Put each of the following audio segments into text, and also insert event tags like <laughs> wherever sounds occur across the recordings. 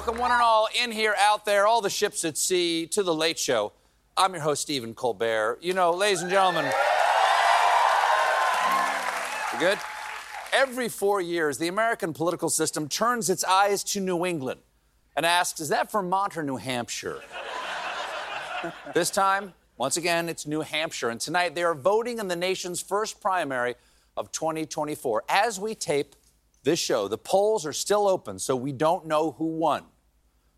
Welcome, one and all, in here, out there, all the ships at sea, to the Late Show. I'm your host, Stephen Colbert. You know, ladies and gentlemen, good? Every four years, the American political system turns its eyes to New England and asks, is that Vermont or New Hampshire? <laughs> this time, once again, it's New Hampshire, and tonight they are voting in the nation's first primary of 2024. As we tape this show, the polls are still open, so we don't know who won.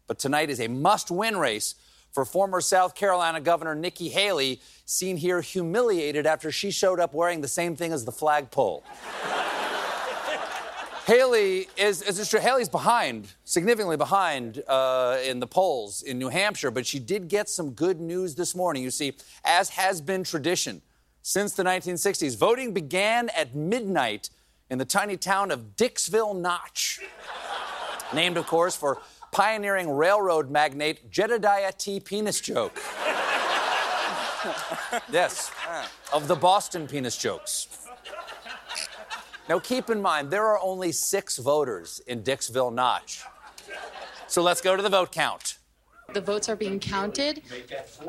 But tonight is a must win race for former South Carolina Governor Nikki Haley, seen here humiliated after she showed up wearing the same thing as the flagpole. <laughs> Haley is, is true. Haley's behind, significantly behind uh, in the polls in New Hampshire, but she did get some good news this morning. You see, as has been tradition since the 1960s, voting began at midnight in the tiny town of Dixville Notch, named, of course, for pioneering railroad magnate Jedediah T. Penis Joke. yes, of the Boston penis jokes. Now, keep in mind, there are only six voters in Dixville Notch. So let's go to the vote count. The votes are being counted.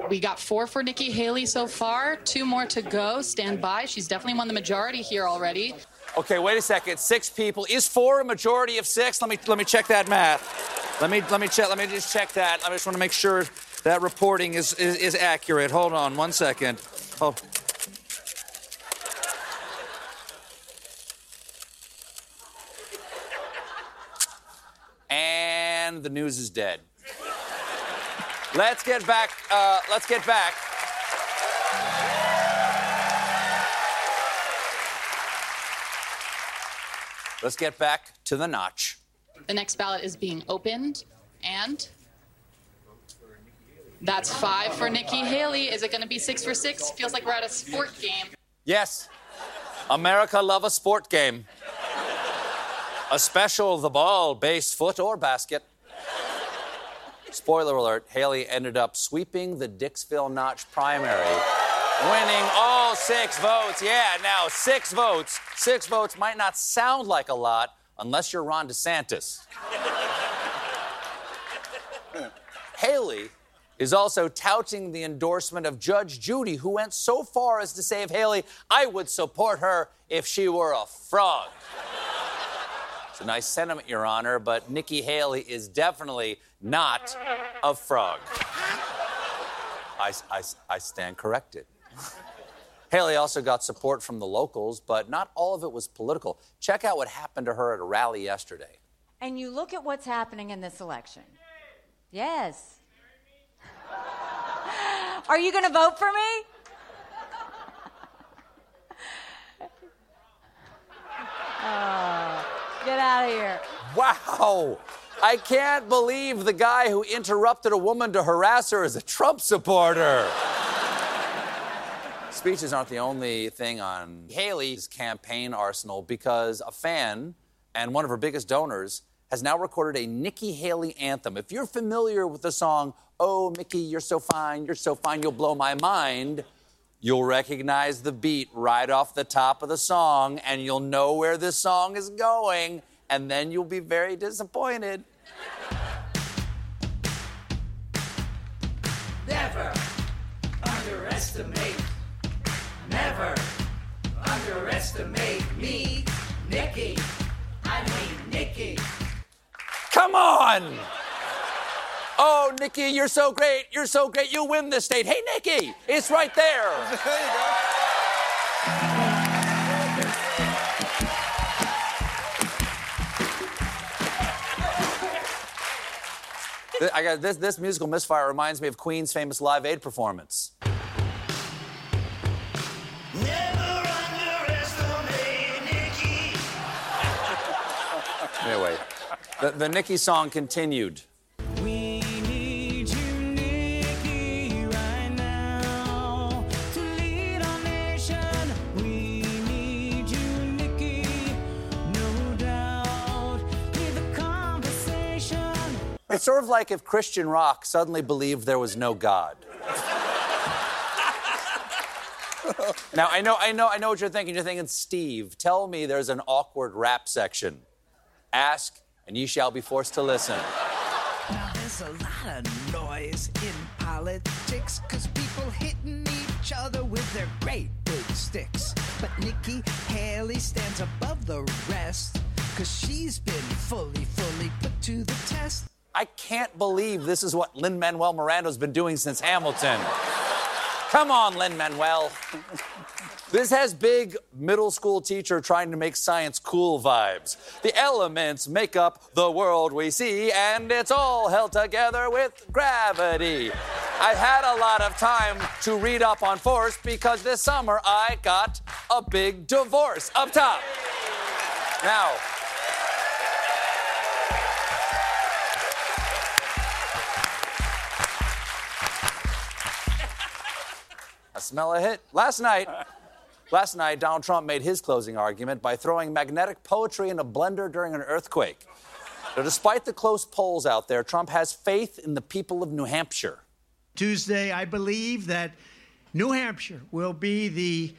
We got four for Nikki Haley so far, two more to go. Stand by. She's definitely won the majority here already. Okay, wait a second. Six people. Is four a majority of six? Let me let me check that math. Let me let me check. Let me just check that. I just want to make sure that reporting is is, is accurate. Hold on one second. Oh. And the news is dead. Let's get back. Uh, let's get back. Let's get back to the notch. The next ballot is being opened, and that's five for Nikki Haley. Is it going to be six for six? Feels like we're at a sport game. Yes, America love a sport game. A special the ball, base, foot, or basket. Spoiler alert, Haley ended up sweeping the Dixville Notch primary, winning all six votes. Yeah, now six votes. Six votes might not sound like a lot unless you're Ron DeSantis. <laughs> Haley is also touting the endorsement of Judge Judy, who went so far as to say of Haley, I would support her if she were a frog. It's a nice sentiment, Your Honor, but Nikki Haley is definitely not a frog. I, I, I stand corrected. Haley also got support from the locals, but not all of it was political. Check out what happened to her at a rally yesterday. And you look at what's happening in this election. Yes. Are you going to vote for me? <laughs> oh, get out of here. Wow! I can't believe the guy who interrupted a woman to harass her is a Trump supporter. Speeches aren't the only thing on Haley's campaign arsenal because a fan and one of her biggest donors has now recorded a Nikki Haley anthem. If you're familiar with the song, Oh, Mickey, you're so fine, you're so fine, you'll blow my mind, you'll recognize the beat right off the top of the song and you'll know where this song is going, and then you'll be very disappointed. Never underestimate, Never underestimate me, Nikki. I mean, Nikki. Come on! Oh, Nikki, you're so great. You're so great. You win this state. Hey, Nikki, it's right there. <laughs> there you go. I got this. This musical misfire reminds me of Queen's famous Live Aid performance. No doubt. Lead the conversation. It's sort of like if Christian rock suddenly believed there was no God. <laughs> now I know, I know, I know what you're thinking. You're thinking, Steve, tell me there's an awkward rap section. Ask, and ye shall be forced to listen. Now there's a lot of noise in politics, cause people hitting each other with their great big sticks. But Nikki Haley stands above the rest, cause she's been fully, fully put to the test. I can't believe this is what Lin Manuel Miranda's been doing since Hamilton. Come on, Lin Manuel. This has big middle school teacher trying to make science cool vibes. The elements make up the world we see, and it's all held together with gravity. I've had a lot of time to read up on force because this summer I got a big divorce up top. Now, I smell a hit. Last night, last night, Donald Trump made his closing argument by throwing magnetic poetry in a blender during an earthquake. Now, despite the close polls out there, Trump has faith in the people of New Hampshire. Tuesday, I believe that New Hampshire will be the,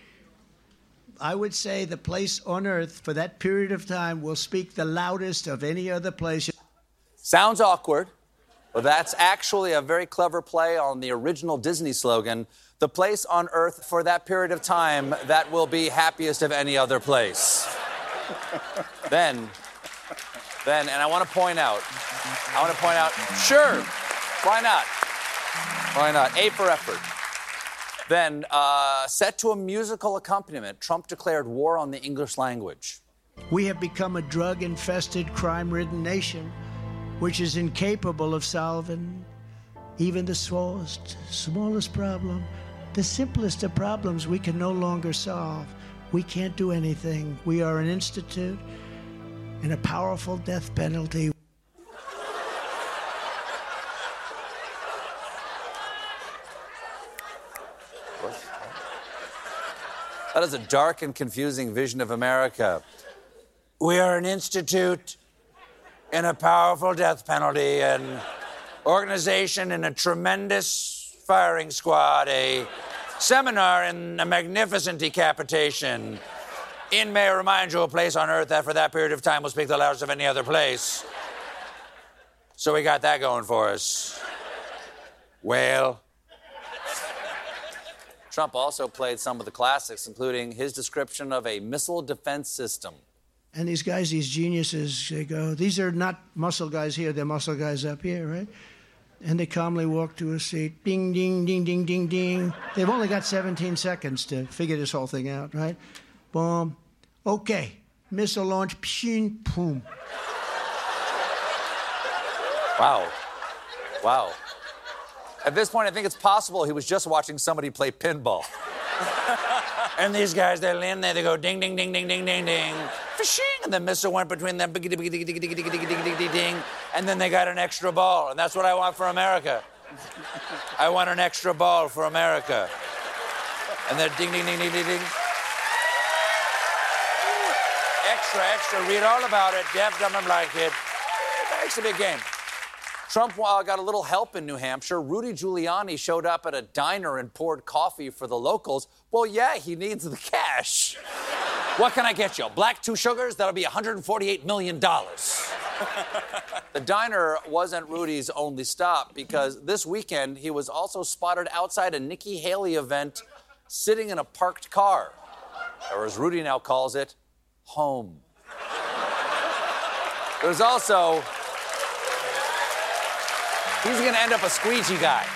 I would say, the place on earth for that period of time will speak the loudest of any other place. Sounds awkward, but that's actually a very clever play on the original Disney slogan the place on earth for that period of time that will be happiest of any other place. <laughs> then, then, and I want to point out, I want to point out, sure, why not? Why not? A for effort. Then, uh, set to a musical accompaniment, Trump declared war on the English language. We have become a drug infested, crime ridden nation which is incapable of solving even the smallest, smallest problem. The simplest of problems we can no longer solve. We can't do anything. We are an institute and a powerful death penalty. That is a dark and confusing vision of America. We are an institute in a powerful death penalty, an organization in a tremendous firing squad, a seminar in a magnificent decapitation. In may I remind you, of a place on earth that for that period of time will speak the loudest of any other place. So we got that going for us. Well, Trump also played some of the classics, including his description of a missile defense system. And these guys, these geniuses, they go, these are not muscle guys here, they're muscle guys up here, right? And they calmly walk to a seat. Ding, ding, ding, ding, ding, ding. They've only got 17 seconds to figure this whole thing out, right? Boom. Okay. Missile launch. Pshin, boom. Wow. Wow. At this point, I think it's possible he was just watching somebody play pinball. <laughs> and these guys, they're in there, they go ding, ding, ding, ding, ding, ding, ding. And the missile went between them, ding, and then they got an extra ball. And that's what I want for America. I want an extra ball for America. And then ding, ding, ding, ding, ding, ding. Extra, extra. Read all about it. Dev Dumb Black Kid. Makes a big game. Trump uh, got a little help in New Hampshire. Rudy Giuliani showed up at a diner and poured coffee for the locals. Well, yeah, he needs the cash what can I get you? Black two sugars? That'll be $148 million. the diner wasn't Rudy's only stop because this weekend he was also spotted outside a Nikki Haley event sitting in a parked car, or as Rudy now calls it, home. There's also He's to end up a squeegee guy.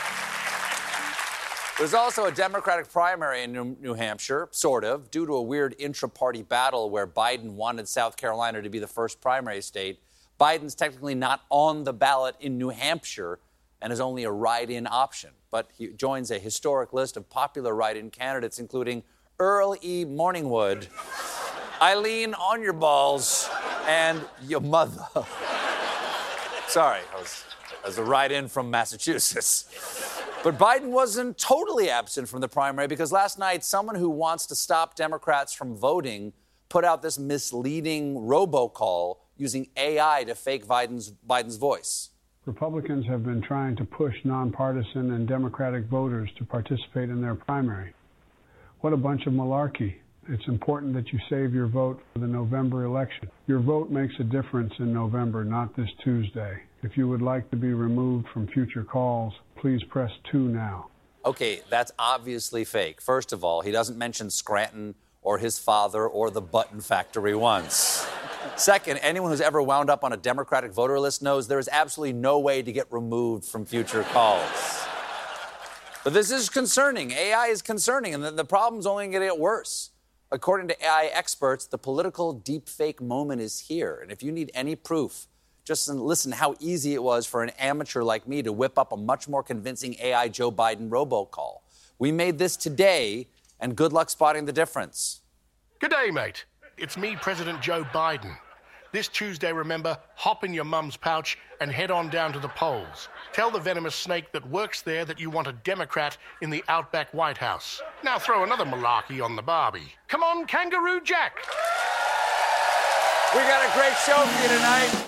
There's also a Democratic primary in New, New Hampshire, sort of, due to a weird intra party battle where Biden wanted South Carolina to be the first primary state. Biden's technically not on the ballot in New Hampshire and is only a write in option. But he joins a historic list of popular write in candidates, including Earl E. Morningwood, <laughs> Eileen On Your Balls, and your mother. <laughs> Sorry, I was, I was a write in from Massachusetts. But Biden wasn't totally absent from the primary because last night, someone who wants to stop Democrats from voting put out this misleading robocall using AI to fake Biden's, Biden's voice. Republicans have been trying to push nonpartisan and Democratic voters to participate in their primary. What a bunch of malarkey. It's important that you save your vote for the November election. Your vote makes a difference in November, not this Tuesday. If you would like to be removed from future calls, please press 2 now. Okay, that's obviously fake. First of all, he doesn't mention Scranton or his father or the button factory once. <laughs> Second, anyone who's ever wound up on a Democratic voter list knows there is absolutely no way to get removed from future calls. But this is concerning. AI is concerning, and the, the problem's only going to get worse. According to AI experts, the political deepfake moment is here. And if you need any proof, just listen how easy it was for an amateur like me to whip up a much more convincing AI Joe Biden robocall. We made this today, and good luck spotting the difference. Good day, mate. It's me, President Joe Biden. This Tuesday, remember, hop in your mum's pouch and head on down to the polls. Tell the venomous snake that works there that you want a Democrat in the Outback White House. Now throw another malarkey on the Barbie. Come on, Kangaroo Jack! We got a great show for you tonight.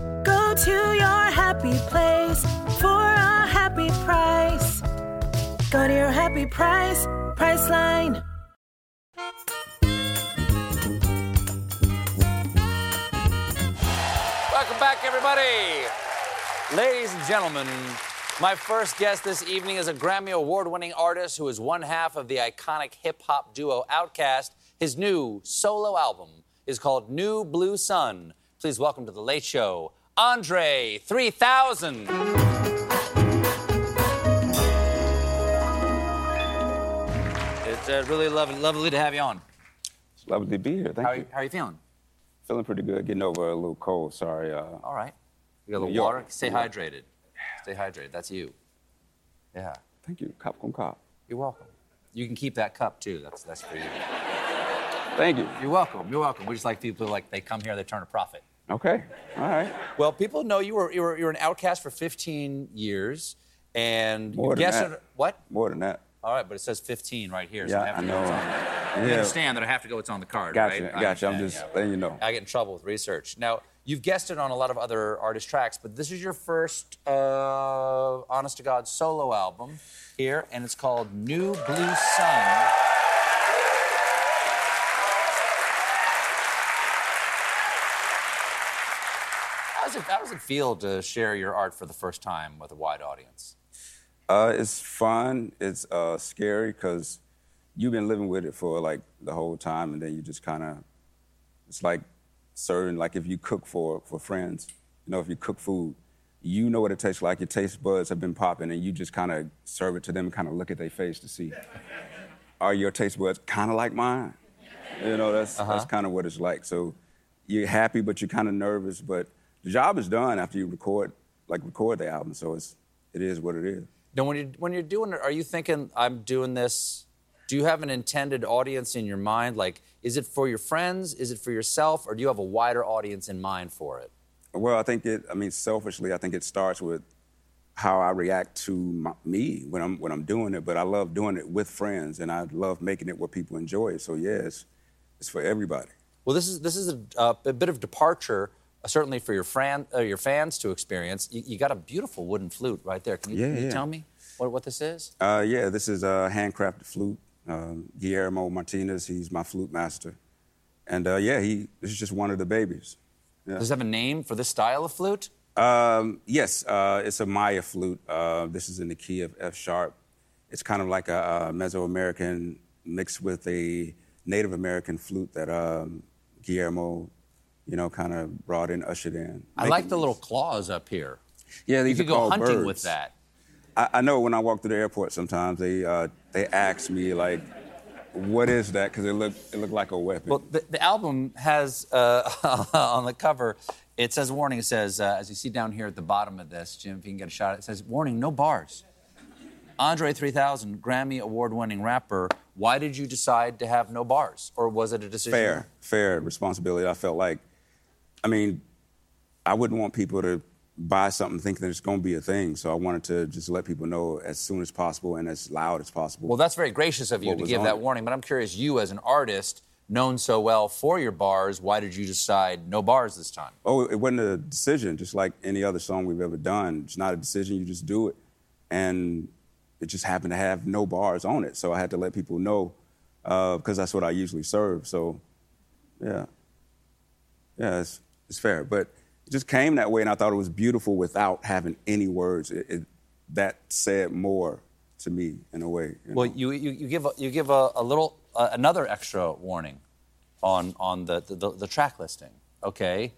Go to your happy place for a happy price. Go to your happy price, Priceline. Welcome back, everybody. Ladies and gentlemen, my first guest this evening is a Grammy Award winning artist who is one half of the iconic hip hop duo Outkast. His new solo album is called New Blue Sun. Please welcome to The Late Show, Andre 3000. It's uh, really lovely, lovely to have you on. It's lovely to be here. Thank How, you. how are you feeling? Feeling pretty good. Getting over a little cold. Sorry. Uh, All right. You got a New little York. water? Stay New York. hydrated. Stay hydrated. That's you. Yeah. Thank you. Cop con cop. You're welcome. You can keep that cup too. That's that's for you. Thank you. You're welcome. You're welcome. We just like people like they come here, they turn a profit. Okay. All right. Well, people know you were you were, you were an Outkast for 15 years, and More you than guessed that. it- what? More than that. All right, but it says 15 right here. so Yeah, I, have to I go know. what's on there. You Yeah. understand that I have to go what's on the card, Gotcha. right? I Gotcha. I'm understand, just yeah. letting you know. I get in trouble with research. Now, you've guessed it on a lot of other artist tracks, but this is your first, uh, honest to God, solo album here, and it's called New Blue Sun. Does, it, how does it feel to share your art for the first time with a wide audience? Uh, it's fun. It's uh, scary because you've been living with it for like the whole time, and then you just kind of. It's like serving, like if you cook for for friends. You know, if you cook food, you know what it tastes like. Your taste buds have been popping, and you just kind of serve it to them and kind of look at their face to see, are your taste buds kind of like mine? You know, that's that's kind of what it's like. So you're happy, but you're kind of nervous. But the job is done after you record, like record the album. So it's it is what it is. Now, when you when you're doing it, are you thinking I'm doing this? Do you have an intended audience in your mind? Like, is it for your friends? Is it for yourself? Or do you have a wider audience in mind for it? Well, I think it. I mean, selfishly, I think it starts with how I react to my, me when I'm when I'm doing it. But I love doing it with friends, and I love making it where people enjoy it. So yes, it's for everybody. Well, this is this is a, uh, a bit of departure certainly for your, fran- uh, your fans to experience. You, you got a beautiful wooden flute right there. Can you, Yeah, can you yeah. tell me what, what this is? Uh, yeah, this is a handcrafted flute. Um, Guillermo Martinez, he's my flute master. And uh, yeah, he this is just one of the babies. Yeah. Does it have a name for this style of flute? Um, yes, uh, it's a Maya flute. Uh, this is in the key of F sharp. It's kind of like a, uh Mesoamerican mixed with a Native American flute that um, Guillermo, you know, kind of brought in, ushered in. I like the little claws up here. Yeah, You these could are go hunting birds. with that. I, I know when I walk through the airport, sometimes they uh, they ask me like, "What is that?" Because it looked it looked like a weapon. Well, the, the album has uh, <laughs> on the cover, it says warning. It says, uh, as you see down here at the bottom of this, Jim, if you can get a shot, it says warning, no bars. Andre 3000, Grammy award winning rapper, why did you decide to have no bars? Or was it a decision? fair, fair responsibility. I felt like, I mean, I wouldn't want people to buy something thinking that it's going to be a thing. So I wanted to just let people know as soon as possible and as loud as possible. Well, that's very gracious of you to give that it. warning, but I'm curious, you as an artist, known so well for your bars, why did you decide no bars this time? Oh, it wasn't a decision, just like any other song we've ever done. It's not a decision, you just do it. And it just happened to have no bars on it. So I had to let people know uh, because that's what I usually serve. So, yeah. Yeah, it's, it's fair. But it just came that way, and I thought it was beautiful without having any words. It, it, that said more to me in a way. you Well, know? you, you, you give, a, you give a, a little, uh, another extra warning on, on the, the, the track listing, okay?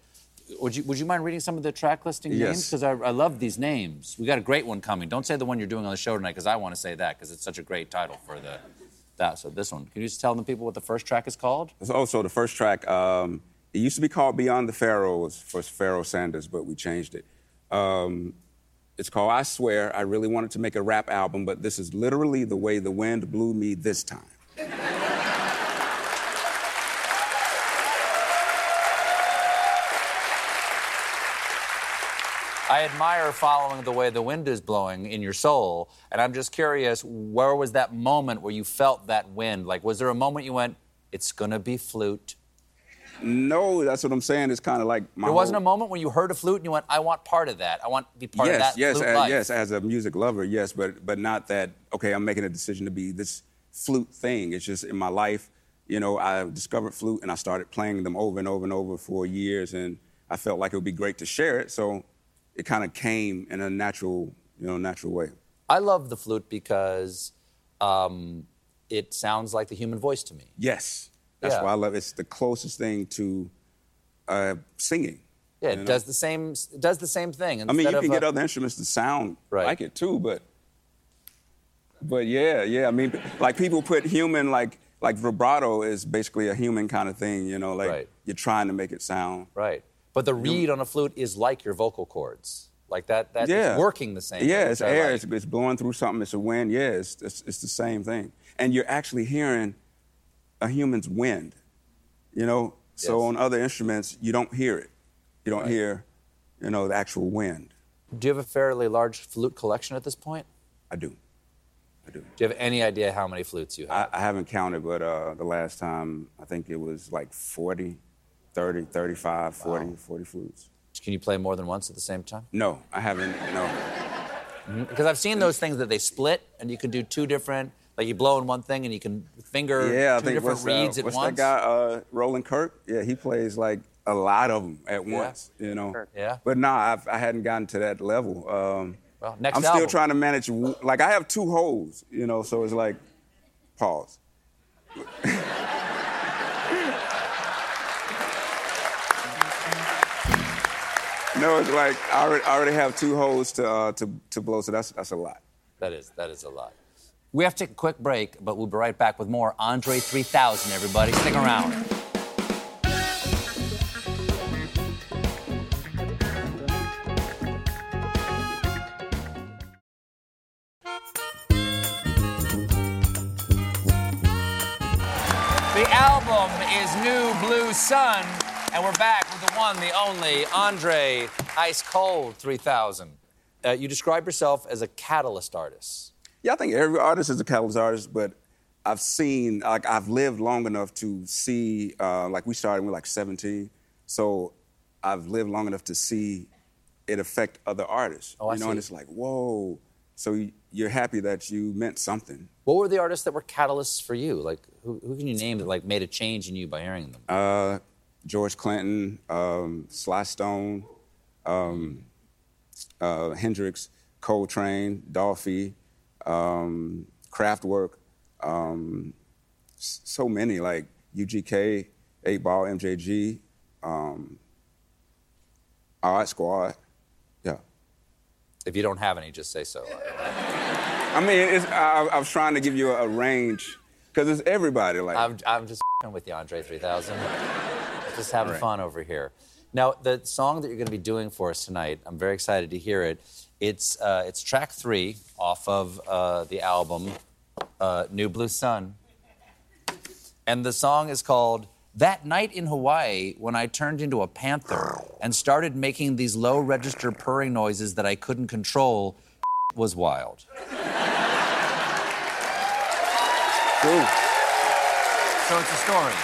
Would you, would you mind reading some of the track listing Yes. names? Because I, I love these names. We got a great one coming. Don't say the one you're doing on the show tonight, because I want to say that, because it's such a great title for the, that. So this one. Can you just tell the people what the first track is called? Oh, so the first track, um, it used to be called Beyond the Pharaohs for Pharaoh Sanders, but we changed it. Um, it's called I Swear. I really wanted to make a rap album, but this is literally the way the wind blew me this time. I admire following the way the wind is blowing in your soul. And I'm just curious, where was that moment where you felt that wind? Like, was there a moment you went, it's gonna be flute? No, that's what I'm saying. It's kind of like my. there wasn't a moment when you heard a flute and you went, I want part of that. I want to be part yes, of that yes, life. yes. As a music lover, yes, but but not that. Okay, I'm making a decision to be this flute thing. It's just in my life. You know, I discovered flute and I started playing them over and over and over for years, and I felt like it would be great to share it. So it kind of came in a natural, you know, natural way. I love the flute because um, it sounds like the human voice to me. Yes, that's Yeah. why I love it. It's the closest thing to uh, singing. Yeah, it you know? does the same. It does the same thing. I mean, you can a- get other instruments to sound Right. like it too, but but yeah, yeah. I mean, like people put human like like vibrato is basically a human kind of thing, you know, like Right. you're trying to make it sound Right. But the reed on a flute is like your vocal cords. Like that. That yeah, is working the same. Yeah, it's air. like. It's, it's blowing through something. It's a wind. Yeah, it's, it's it's the same thing, and you're actually hearing a human's wind. You know, so Yes. on other instruments you don't hear it. You don't Right. hear, you know, the actual wind. Do you have a fairly large flute collection at this point? I do. I do. Do you have any idea how many flutes you have? I, I haven't counted, but uh, the last time I think it was like 40, 30, 35, 40, 40 flutes. Can you play more than once at the same time? No, I haven't. No. Because I've seen those things that they split, and you can do two different. Like you blow in one thing, and you can finger Yeah, two think different what's, reeds uh, at what's once. that guy, uh, Roland Kirk? Yeah, he plays like a lot of them at once. You know. Yeah. But nah, I've, I hadn't gotten to that level. Um, Well, next I'm still trying to manage. Like I have two holes, you know, so it's like, pause. <laughs> no, it's like I already, I already have two holes to uh, to to blow, so that's that's a lot. That is that is a lot. We have to take a quick break, but we'll be right back with more Andre 3000. Everybody, stick around. The album is New Blue Sun, and we're back with the one, the only Andre Ice Cold 3000. Uh, you describe yourself as a catalyst artist. Yeah, I think every artist is a catalyst artist, but I've seen, like, I've lived long enough to see, uh, like, we started when we were like 17. So I've lived long enough to see it affect other artists. Oh, I you know, see. and it's like, whoa. So you- you're happy that you meant something. What were the artists that were catalysts for you? Like, who, who can you name that like made a change in you by hearing them? Uh, George Clinton, um, Sly Stone, um, uh, Hendrix, Coltrane, Dolphy, um, Kraftwerk, um, so many like UGK, 8 Ball, MJG, um, Odd Squad. Yeah. If you don't have any, just say so. I mean, it's, I, I was trying to give you a, a range because it's everybody. Like, I'm, I'm just with you, Andre 3000. just having Right. fun over here. Now, the song that you're going to be doing for us tonight, I'm very excited to hear it. It's, uh, it's track three off of uh, the album uh, New Blue Sun. And the song is called That Night in Hawaii When I Turned into a Panther and Started Making These Low Register Purring Noises That I Couldn't Control was wild. Ooh. So it's a story.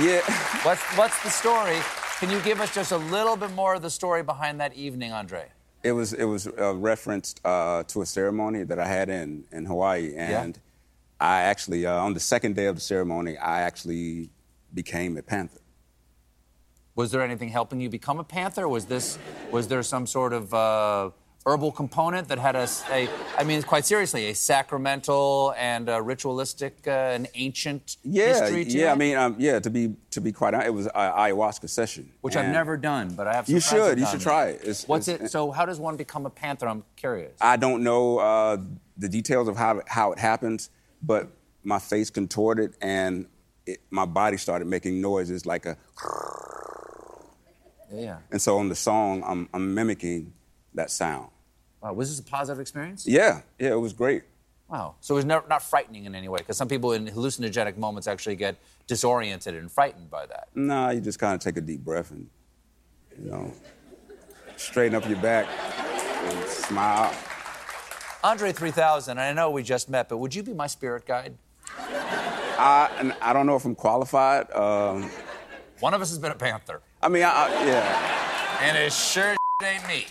Yeah. What's what's the story? Can you give us just a little bit more of the story behind that evening, Andre? It was it was uh, referenced uh, to a ceremony that I had in in Hawaii, and I actually uh, on the second day of the ceremony, I actually became a panther. Was there anything helping you become a panther? Was this was there some sort of uh, herbal component that had a, a- I mean, quite seriously, a sacramental and uh ritualistic, uh, an ancient Yeah, history to yeah. it? I mean, um, yeah. To be to be quite honest, it was an ayahuasca session, which I've never done, but I have. You should. You should try it. It's- What's it's- it? So how does one become a panther? I'm curious. I don't know uh, the details of how how it happens, but my face contorted and it, my body started making noises like a. Yeah. And so on the song, I'm, I'm mimicking that sound. Wow. Was this a positive experience? Yeah, yeah, it was great. Wow. So it was never, not frightening in any way, because some people in hallucinogenic moments actually get disoriented and frightened by that. Nah, you just kind of take a deep breath and, you know, straighten up your back and smile. Andre 3000, I know we just met, but would you be my spirit guide? I, and I don't know if I'm qualified. Um, One of us has been a panther, I mean, I, I, yeah, and it sure ain't me.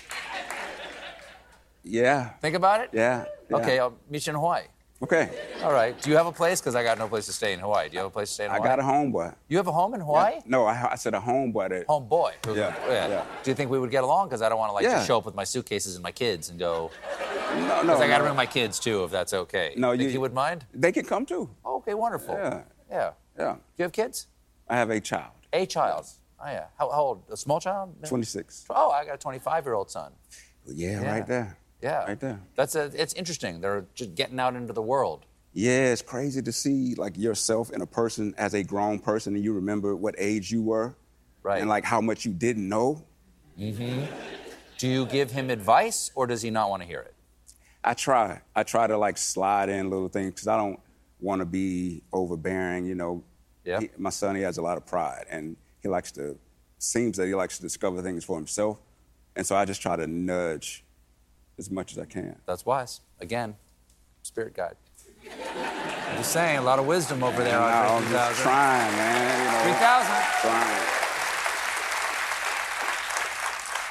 Yeah, Think about it? yeah, yeah. Okay, I'll meet you in Hawaii. Okay. All right. Do you have a place? Because I got no place to stay in Hawaii. Do you have a place to stay in Hawaii? I got a homeboy. You have a home in Hawaii? No, I, I said a homeboy that. Homeboy. Who- Yeah, yeah. Do you think we would get along? Because I don't want to like Yeah. just show up with my suitcases and my kids and go. No, <laughs> no. Because I got to no. bring my kids too, if that's okay. No, think you- you would mind? They can come too. Oh, okay, wonderful. Yeah, Yeah. yeah. Do you have kids? I have a child, A child. Oh yeah. How, how old? A small child? 26. Oh, I got a 25 year old son. Yeah, Yeah. right there. Yeah. Right there. That's a, it's interesting. They're just getting out into the world. Yeah, it's crazy to see like yourself in a person as a grown person and you remember what age you were. Right. And like how much you didn't know. Mm-hmm. Do you give him advice or does he not want to hear it? I try. I try to like slide in little things because I don't want to be overbearing. You know, Yeah. He- my son, he has a lot of pride and he likes to, seems that he likes to discover things for himself. And so I just try to nudge as much as I can. That's wise. Again, spirit guide. I'm just saying, a lot of wisdom over there. No, I'm just trying, man. You know, 3000. Trying.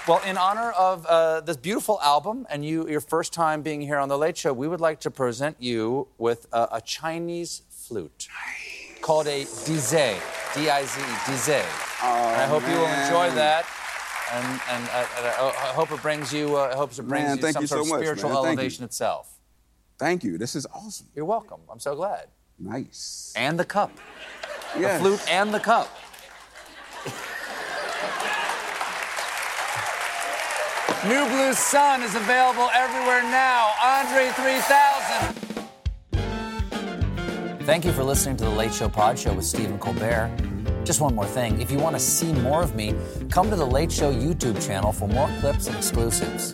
Well, in honor of uh, this beautiful album and you, your first time being here on The Late Show, we would like to present you with a, a Chinese flute called a dizi, D-I-Z-E, dizi. and I hope you will enjoy that. And, and, uh, I, I hope it brings you, uh, I hope it brings Man, you some you sort so of much, spiritual man. Elevation itself. Thank you. This is awesome. You're welcome. I'm so glad. Nice. And the cup. Yes. The flute and the cup. New Blue Sun is available everywhere now. Andre 3000. Thank you for listening to the Late Show Pod Show with Stephen Colbert. Just one more thing. If you want to see more of me, come to the Late Show YouTube channel for more clips and exclusives.